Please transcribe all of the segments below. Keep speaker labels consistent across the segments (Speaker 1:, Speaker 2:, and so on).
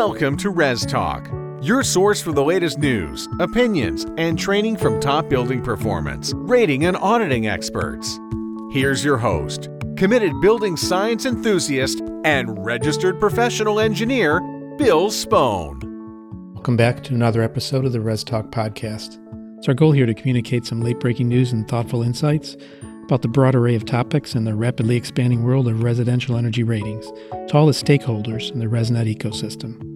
Speaker 1: Welcome to Res Talk, your source for the latest news, opinions, and training from top building performance, rating, and auditing experts. Here's your host, committed building science enthusiast and registered professional engineer, Bill Spohn.
Speaker 2: Welcome back to another episode of the Res Talk podcast. It's our goal here to communicate some late breaking news and thoughtful insights about the broad array of topics in the rapidly expanding world of residential energy ratings to all the stakeholders in the ResNet ecosystem.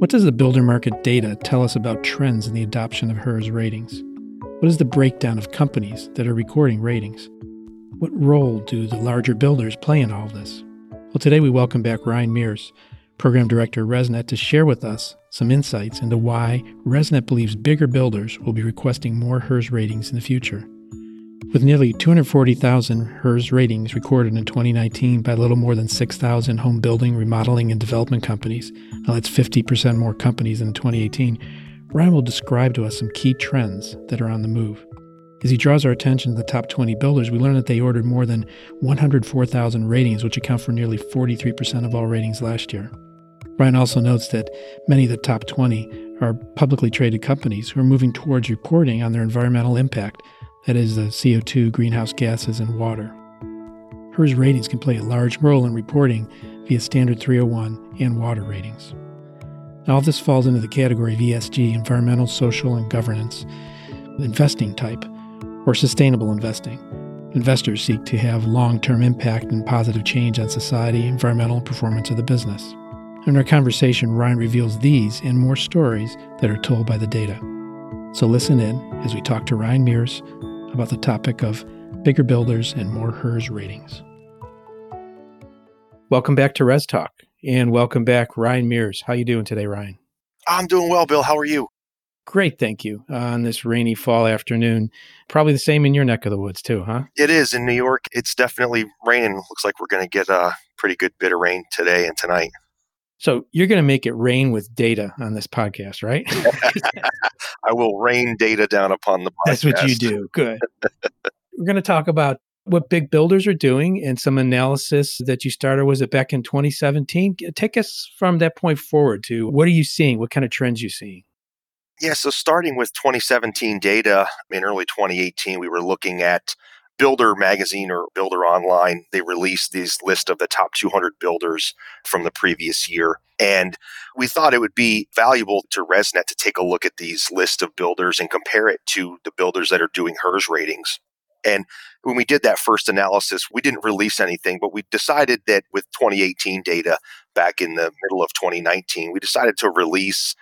Speaker 2: What does the builder market data tell us about trends in the adoption of HERS ratings? What is the breakdown of companies that are recording ratings? What role do the larger builders play in all of this? Well, today we welcome back Ryan Meres, Program Director ResNet, to share with us some insights into why ResNet believes bigger builders will be requesting more HERS ratings in the future. With nearly 240,000 HERS ratings recorded in 2019 by little more than 6,000 home building, remodeling, and development companies, now that's 50% more companies than 2018, Ryan will describe to us some key trends that are on the move. As he draws our attention to the top 20 builders, we learn that they ordered more than 104,000 ratings, which account for nearly 43% of all ratings last year. Ryan also notes that many of the top 20 are publicly traded companies who are moving towards reporting on their environmental impact that is, the CO2, greenhouse gases, and water. HERS ratings can play a large role in reporting via Standard 301 and water ratings. All this falls into the category of ESG, environmental, social, and governance, investing type, or sustainable investing. Investors seek to have long term impact and positive change on society, environmental performance of the business. In our conversation, Ryan reveals these and more stories that are told by the data. So listen in as we talk to Ryan Meres about the topic of bigger builders and more HERS ratings. Welcome back to Res Talk, and welcome back Ryan Meres. How you doing today, Ryan?
Speaker 3: I'm doing well, Bill. How are you?
Speaker 2: Great, thank you. Uh, on this rainy fall afternoon, probably the same in your neck of the woods too, huh?
Speaker 3: It is in New York. It's definitely raining. Looks like we're going to get a pretty good bit of rain today and tonight.
Speaker 2: So you're going to make it rain with data on this podcast, right?
Speaker 3: I will rain data down upon the podcast.
Speaker 2: That's what you do. Good. We're going to talk about what big builders are doing and some analysis that you started was it back in 2017 take us from that point forward to what are you seeing what kind of trends you seeing
Speaker 3: yeah so starting with 2017 data in early 2018 we were looking at Builder magazine or Builder Online, they released this list of the top 200 builders from the previous year. And we thought it would be valuable to ResNet to take a look at these list of builders and compare it to the builders that are doing HERS ratings. And when we did that first analysis, we didn't release anything, but we decided that with 2018 data back in the middle of 2019, we decided to release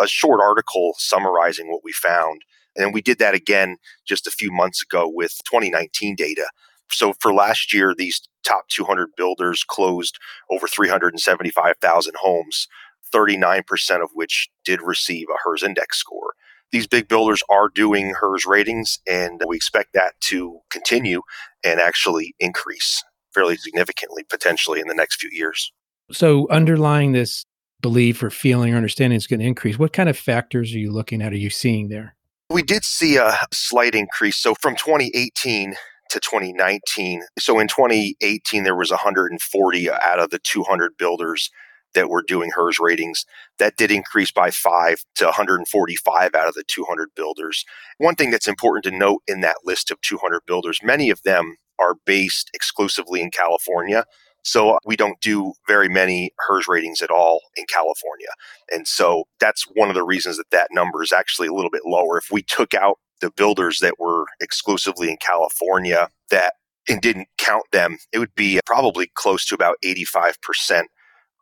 Speaker 3: a short article summarizing what we found. And we did that again just a few months ago with 2019 data. So for last year, these top 200 builders closed over 375,000 homes, 39% of which did receive a HERS index score. These big builders are doing HERS ratings, and we expect that to continue and actually increase fairly significantly, potentially in the next few years.
Speaker 2: So, underlying this belief or feeling or understanding is going to increase, what kind of factors are you looking at? Are you seeing there?
Speaker 3: We did see a slight increase. So from 2018 to 2019, so in 2018, there was 140 out of the 200 builders that were doing HERS ratings. That did increase by five to 145 out of the 200 builders. One thing that's important to note in that list of 200 builders, many of them are based exclusively in California. So we don't do very many HERS ratings at all in California. And so that's one of the reasons that that number is actually a little bit lower. If we took out the builders that were exclusively in California that and didn't count them, it would be probably close to about 85%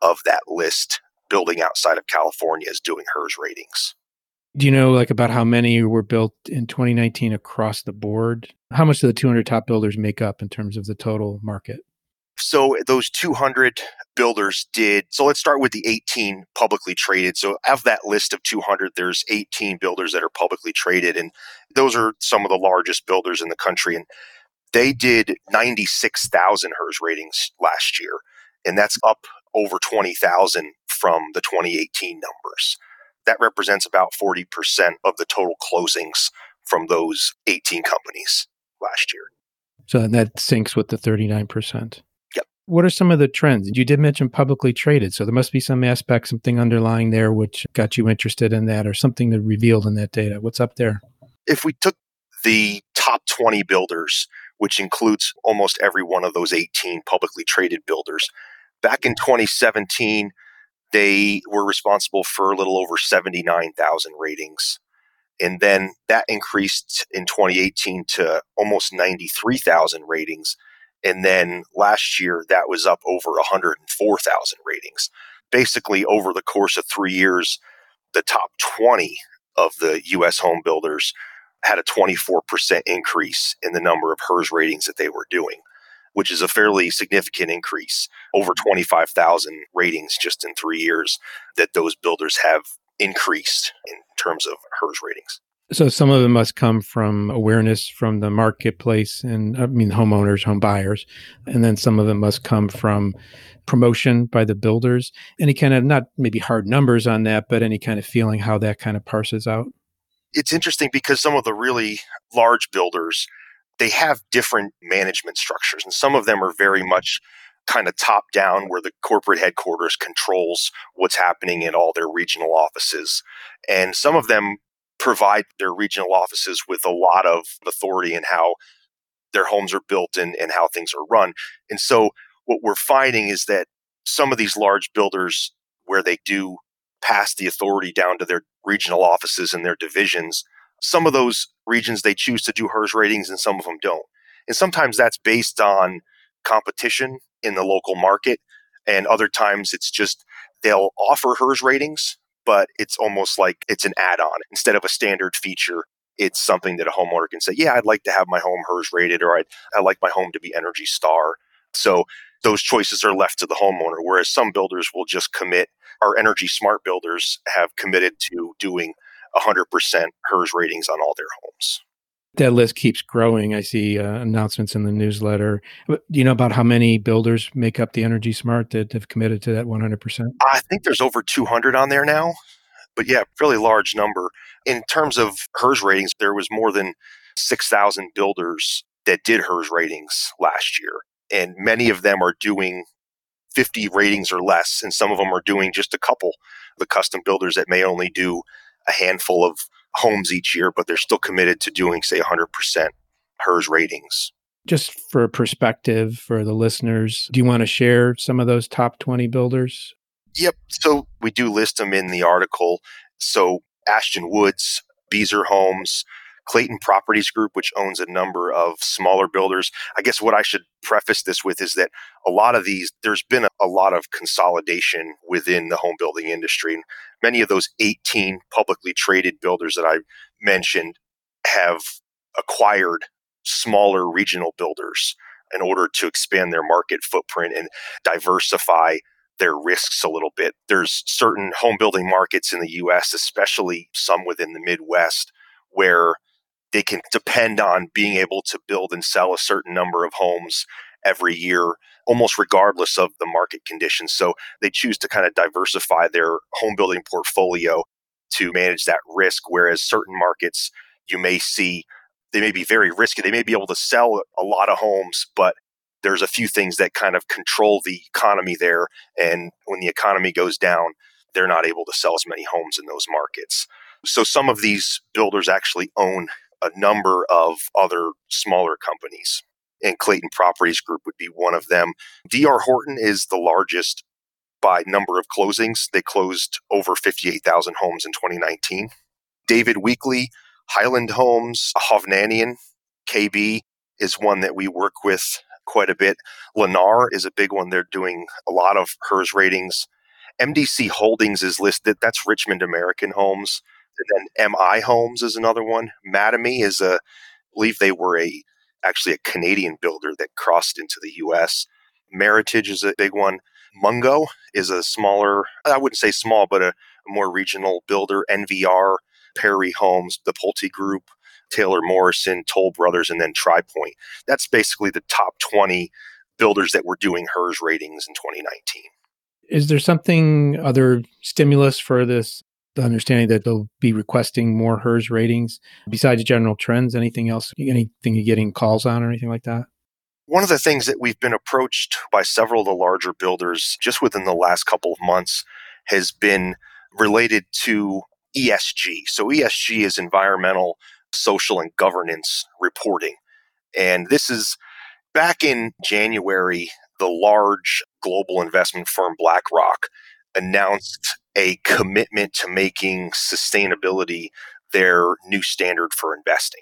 Speaker 3: of that list building outside of California is doing HERS ratings.
Speaker 2: Do you know like about how many were built in 2019 across the board? How much do the 200 top builders make up in terms of the total market?
Speaker 3: So those 200 builders did. So let's start with the 18 publicly traded. So of that list of 200, there's 18 builders that are publicly traded, and those are some of the largest builders in the country. And they did 96,000 HERS ratings last year, and that's up over 20,000 from the 2018 numbers. That represents about 40% of the total closings from those 18 companies last year.
Speaker 2: So that syncs with the 39%. What are some of the trends? You did mention publicly traded, so there must be some aspect, something underlying there which got you interested in that or something that revealed in that data. What's up there?
Speaker 3: If we took the top 20 builders, which includes almost every one of those 18 publicly traded builders, back in 2017, they were responsible for a little over 79,000 ratings. And then that increased in 2018 to almost 93,000 ratings. And then last year, that was up over 104,000 ratings. Basically, over the course of three years, the top 20 of the US home builders had a 24% increase in the number of HERS ratings that they were doing, which is a fairly significant increase over 25,000 ratings just in three years that those builders have increased in terms of HERS ratings.
Speaker 2: So some of it must come from awareness from the marketplace and I mean homeowners, home buyers, and then some of it must come from promotion by the builders. Any kind of not maybe hard numbers on that, but any kind of feeling how that kind of parses out.
Speaker 3: It's interesting because some of the really large builders they have different management structures and some of them are very much kind of top down where the corporate headquarters controls what's happening in all their regional offices and some of them provide their regional offices with a lot of authority in how their homes are built and, and how things are run. And so what we're finding is that some of these large builders where they do pass the authority down to their regional offices and their divisions, some of those regions they choose to do HERS ratings and some of them don't. And sometimes that's based on competition in the local market. And other times it's just they'll offer HERS ratings, but it's almost like it's an add on instead of a standard feature. It's something that a homeowner can say, Yeah, I'd like to have my home HERS rated, or I'd, I'd like my home to be Energy Star. So those choices are left to the homeowner, whereas some builders will just commit. Our Energy Smart builders have committed to doing 100% HERS ratings on all their homes.
Speaker 2: That list keeps growing. I see uh, announcements in the newsletter. Do you know about how many builders make up the Energy Smart that have committed to that 100%?
Speaker 3: I think there's over 200 on there now, but yeah, fairly large number. In terms of HERS ratings, there was more than 6,000 builders that did HERS ratings last year, and many of them are doing 50 ratings or less, and some of them are doing just a couple. The custom builders that may only do a handful of homes each year, but they're still committed to doing, say, 100% HERS ratings.
Speaker 2: Just for perspective for the listeners, do you want to share some of those top 20 builders?
Speaker 3: Yep. So we do list them in the article. So Ashton Woods, Beazer Homes, Clayton Properties Group, which owns a number of smaller builders. I guess what I should preface this with is that a lot of these, there's been a, a lot of consolidation within the home building industry. And many of those 18 publicly traded builders that I mentioned have acquired smaller regional builders in order to expand their market footprint and diversify their risks a little bit. There's certain home building markets in the US, especially some within the Midwest, where they can depend on being able to build and sell a certain number of homes every year, almost regardless of the market conditions. So they choose to kind of diversify their home building portfolio to manage that risk. Whereas certain markets, you may see they may be very risky. They may be able to sell a lot of homes, but there's a few things that kind of control the economy there. And when the economy goes down, they're not able to sell as many homes in those markets. So some of these builders actually own a number of other smaller companies. And Clayton Properties Group would be one of them. DR Horton is the largest by number of closings. They closed over 58,000 homes in 2019. David Weekley, Highland Homes, Hovnanian, KB is one that we work with quite a bit. Lennar is a big one. They're doing a lot of HERS ratings. MDC Holdings is listed. That's Richmond American Homes. And then MI Homes is another one. Mattamy is a, I believe they were a actually a Canadian builder that crossed into the U.S. Meritage is a big one. Mungo is a smaller, I wouldn't say small, but a, a more regional builder. NVR, Perry Homes, the Pulte Group, Taylor Morrison, Toll Brothers, and then Tri Pointe. That's basically the top 20 builders that were doing HERS ratings in 2019.
Speaker 2: Is there something other stimulus for this the understanding that they'll be requesting more HERS ratings besides general trends? Anything else? Anything you're getting calls on or anything like that?
Speaker 3: One of the things that we've been approached by several of the larger builders just within the last couple of months has been related to ESG. So, ESG is environmental, social, and governance reporting. And this is back in January, the large global investment firm BlackRock announced a commitment to making sustainability their new standard for investing.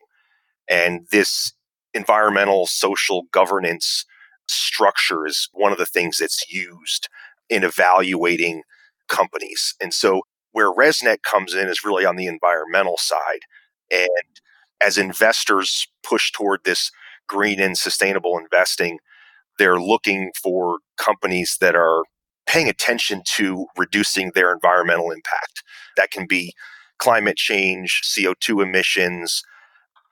Speaker 3: And this environmental, social governance structure is one of the things that's used in evaluating companies. And so, where ResNet comes in is really on the environmental side. And as investors push toward this green and sustainable investing, they're looking for companies that are paying attention to reducing their environmental impact. That can be climate change, CO2 emissions,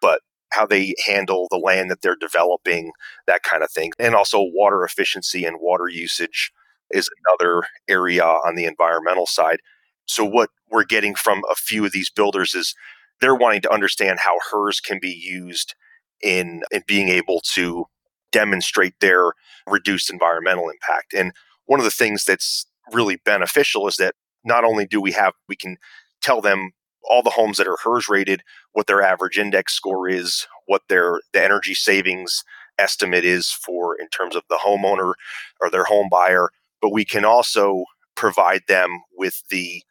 Speaker 3: but how they handle the land that they're developing, that kind of thing. And also water efficiency and water usage is another area on the environmental side. So, what we're getting from a few of these builders is they're wanting to understand how HERS can be used in, in being able to demonstrate their reduced environmental impact. And one of the things that's really beneficial is that not only do we have, we can tell them all the homes that are HERS rated, what their average index score is, what their the energy savings estimate is for in terms of the homeowner or their home buyer, but we can also provide them with the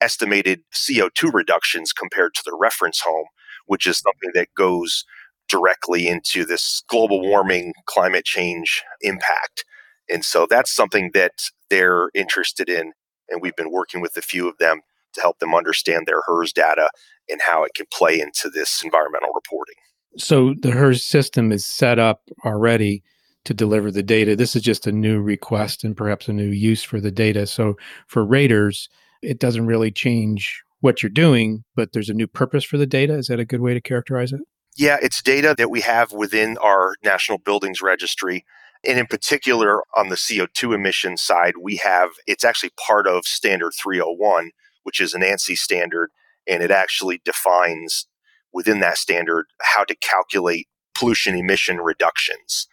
Speaker 3: estimated CO2 reductions compared to the reference home, which is something that goes directly into this global warming, climate change impact. And so that's something that they're interested in. And we've been working with a few of them to help them understand their HERS data and how it can play into this environmental reporting.
Speaker 2: So the HERS system is set up already to deliver the data. This is just a new request and perhaps a new use for the data. So for raters, it doesn't really change what you're doing, but there's a new purpose for the data. Is that a good way to characterize it?
Speaker 3: Yeah, it's data that we have within our National Buildings Registry. And in particular, on the CO2 emission side, we have it's actually part of Standard 301, which is an ANSI standard, and it actually defines within that standard how to calculate pollution emission reductions.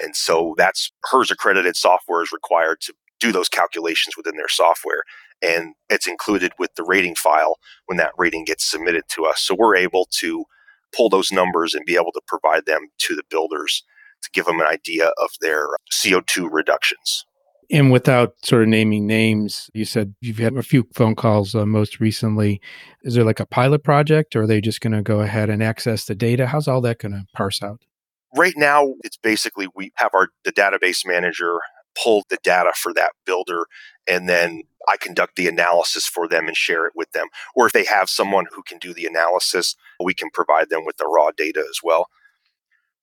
Speaker 3: And so that's HERS accredited software is required to do those calculations within their software. And it's included with the rating file when that rating gets submitted to us. So we're able to pull those numbers and be able to provide them to the builders to give them an idea of their CO2 reductions.
Speaker 2: And without sort of naming names, you said you've had a few phone calls uh, most recently. Is there like a pilot project or are they just going to go ahead and access the data? How's all that going to parse out?
Speaker 3: Right now, it's basically we have our the database manager pull the data for that builder and then I conduct the analysis for them and share it with them. Or if they have someone who can do the analysis, we can provide them with the raw data as well.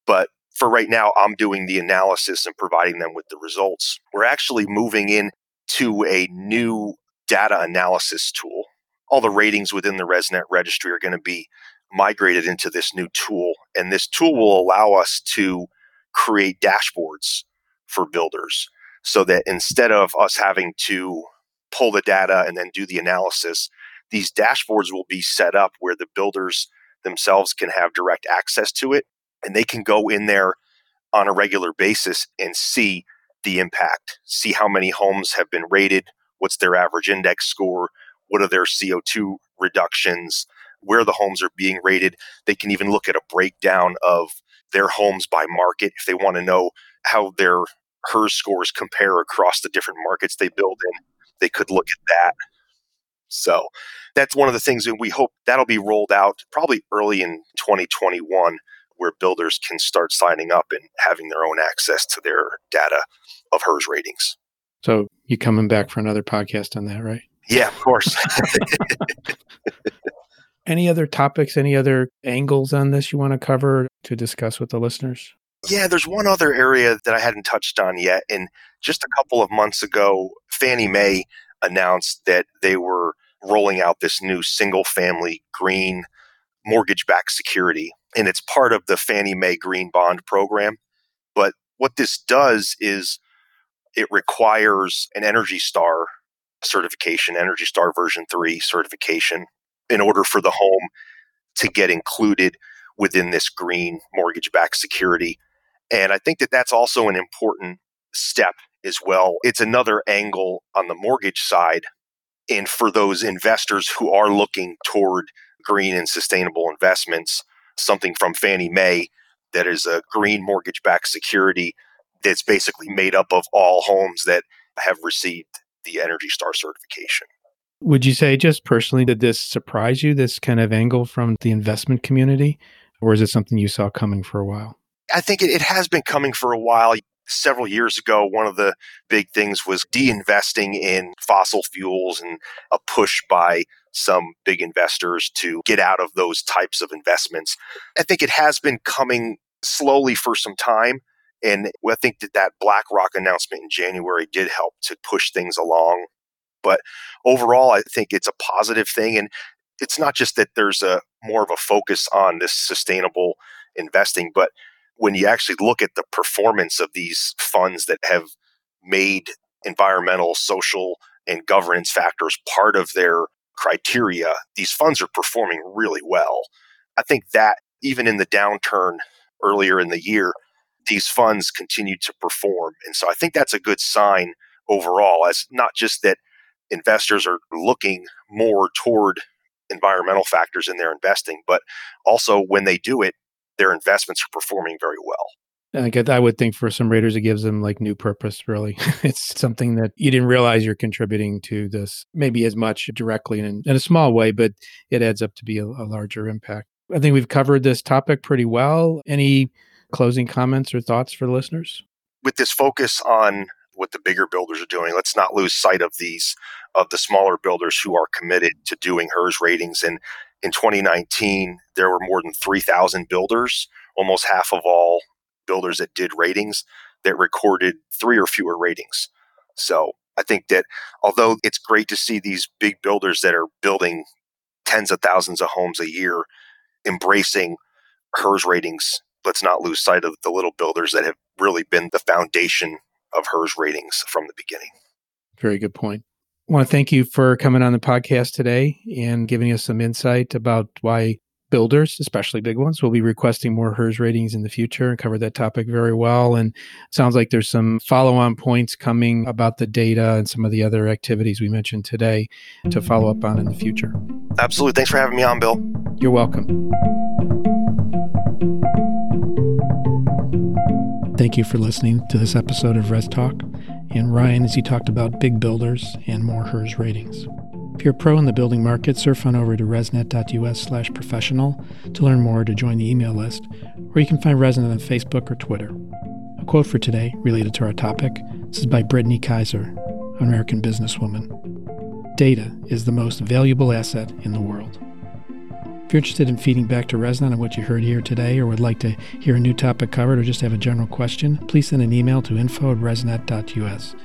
Speaker 3: But for right now, I'm doing the analysis and providing them with the results. We're actually moving in to a new data analysis tool. All the ratings within the ResNet registry are going to be migrated into this new tool. And this tool will allow us to create dashboards for builders so that instead of us having to pull the data and then do the analysis, these dashboards will be set up where the builders themselves can have direct access to it and they can go in there on a regular basis and see the impact, see how many homes have been rated, what's their average index score, what are their CO2 reductions, where the homes are being rated. They can even look at a breakdown of their homes by market if they want to know how their HERS scores compare across the different markets they build in. They could look at that. So that's one of the things that we hope that'll be rolled out probably early in 2021 where builders can start signing up and having their own access to their data of HERS ratings.
Speaker 2: So you coming back for another podcast on that, right?
Speaker 3: Yeah, of course.
Speaker 2: any other topics, any other angles on this you want to cover to discuss with the listeners?
Speaker 3: Yeah, there's one other area that I hadn't touched on yet. And just a couple of months ago, Fannie Mae announced that they were rolling out this new single family green mortgage backed security and it's part of the Fannie Mae Green Bond Program. But what this does is it requires an Energy Star certification, Energy Star version 3 certification, in order for the home to get included within this green mortgage backed security. And I think that that's also an important step as well. It's another angle on the mortgage side. And for those investors who are looking toward green and sustainable investments, something from Fannie Mae that is a green mortgage backed security that's basically made up of all homes that have received the Energy Star certification.
Speaker 2: Would you say, just personally, did this surprise you, this kind of angle from the investment community? Or is it something you saw coming for a while?
Speaker 3: I think it, it has been coming for a while. Several years ago, one of the big things was de investing in fossil fuels and a push by some big investors to get out of those types of investments. I think it has been coming slowly for some time. And I think that that BlackRock announcement in January did help to push things along. But overall, I think it's a positive thing. And it's not just that there's a more of a focus on this sustainable investing, but when you actually look at the performance of these funds that have made environmental, social, and governance factors part of their criteria, these funds are performing really well. I think that even in the downturn earlier in the year, these funds continue to perform. And so I think that's a good sign overall, as not just that investors are looking more toward environmental factors in their investing, but also when they do it, their investments are performing very well.
Speaker 2: I get. I would think for some raters, it gives them like new purpose. Really, it's something that you didn't realize you're contributing to this, maybe as much directly in, in a small way, but it adds up to be a, a larger impact. I think we've covered this topic pretty well. Any closing comments or thoughts for listeners?
Speaker 3: With this focus on what the bigger builders are doing, let's not lose sight of these of the smaller builders who are committed to doing HERS ratings. And in 2019, there were more than 3,000 builders, almost half of all builders that did ratings that recorded three or fewer ratings. So I think that although it's great to see these big builders that are building tens of thousands of homes a year embracing HERS ratings, let's not lose sight of the little builders that have really been the foundation of HERS ratings from the beginning.
Speaker 2: Very good point. I want to thank you for coming on the podcast today and giving us some insight about why builders, especially big ones, will be requesting more HERS ratings in the future and cover that topic very well. And sounds like there's some follow on points coming about the data and some of the other activities we mentioned today to follow up on in the future.
Speaker 3: Absolutely. Thanks for having me on, Bill.
Speaker 2: You're welcome. Thank you for listening to this episode of Res Talk and Ryan as he talked about big builders and more HERS ratings. If you're pro in the building market, surf on over to resnet.us slash professional to learn more to join the email list, or you can find Resnet on Facebook or Twitter. A quote for today, related to our topic, this is by Brittany Kaiser, an American businesswoman. Data is the most valuable asset in the world. If you're interested in feeding back to Resnet on what you heard here today or would like to hear a new topic covered or just have a general question, please send an email to info at resnet.us.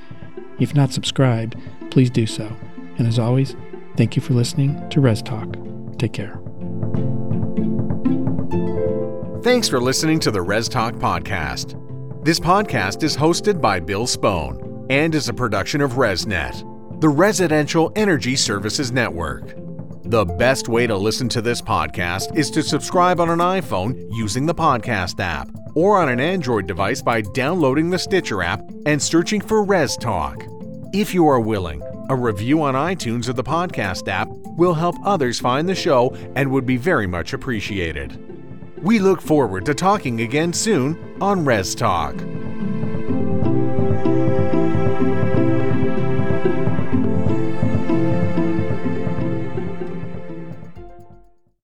Speaker 2: If not subscribed, please do so. And as always, thank you for listening to Res Talk. Take care.
Speaker 1: Thanks for listening to the Res Talk podcast. This podcast is hosted by Bill Spohn and is a production of ResNet, the Residential Energy Services Network. The best way to listen to this podcast is to subscribe on an iPhone using the podcast app or on an Android device by downloading the Stitcher app and searching for Res Talk. If you are willing, a review on iTunes or the podcast app will help others find the show and would be very much appreciated. We look forward to talking again soon on Res Talk.